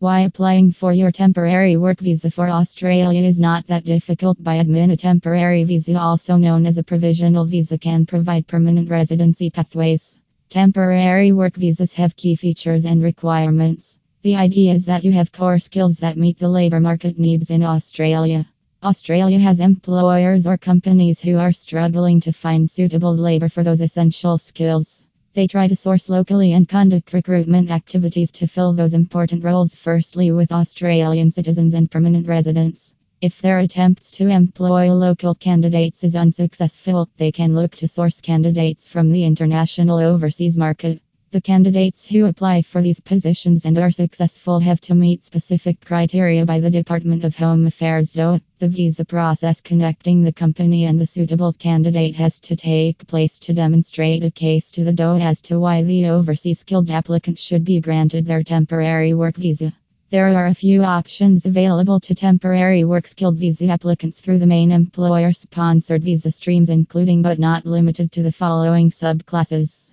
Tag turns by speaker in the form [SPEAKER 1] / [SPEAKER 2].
[SPEAKER 1] Why applying for your temporary work visa for Australia is not that difficult by admin. A temporary visa, also known as a provisional visa, can provide permanent residency pathways. Temporary work visas have key features and requirements. The idea is that you have core skills that meet the labor market needs in Australia. Australia has employers or companies who are struggling to find suitable labor for those essential skills. They try to source locally and conduct recruitment activities to fill those important roles, firstly with Australian citizens and permanent residents. If their attempts to employ local candidates is unsuccessful, they can look to source candidates from the international overseas market. The candidates who apply for these positions and are successful have to meet specific criteria by the Department of Home Affairs. Though the visa process connecting the company and the suitable candidate has to take place to demonstrate a case to the DOE as to why the overseas skilled applicant should be granted their temporary work visa. There are a few options available to temporary work skilled visa applicants through the main employer sponsored visa streams, including but not limited to the following subclasses.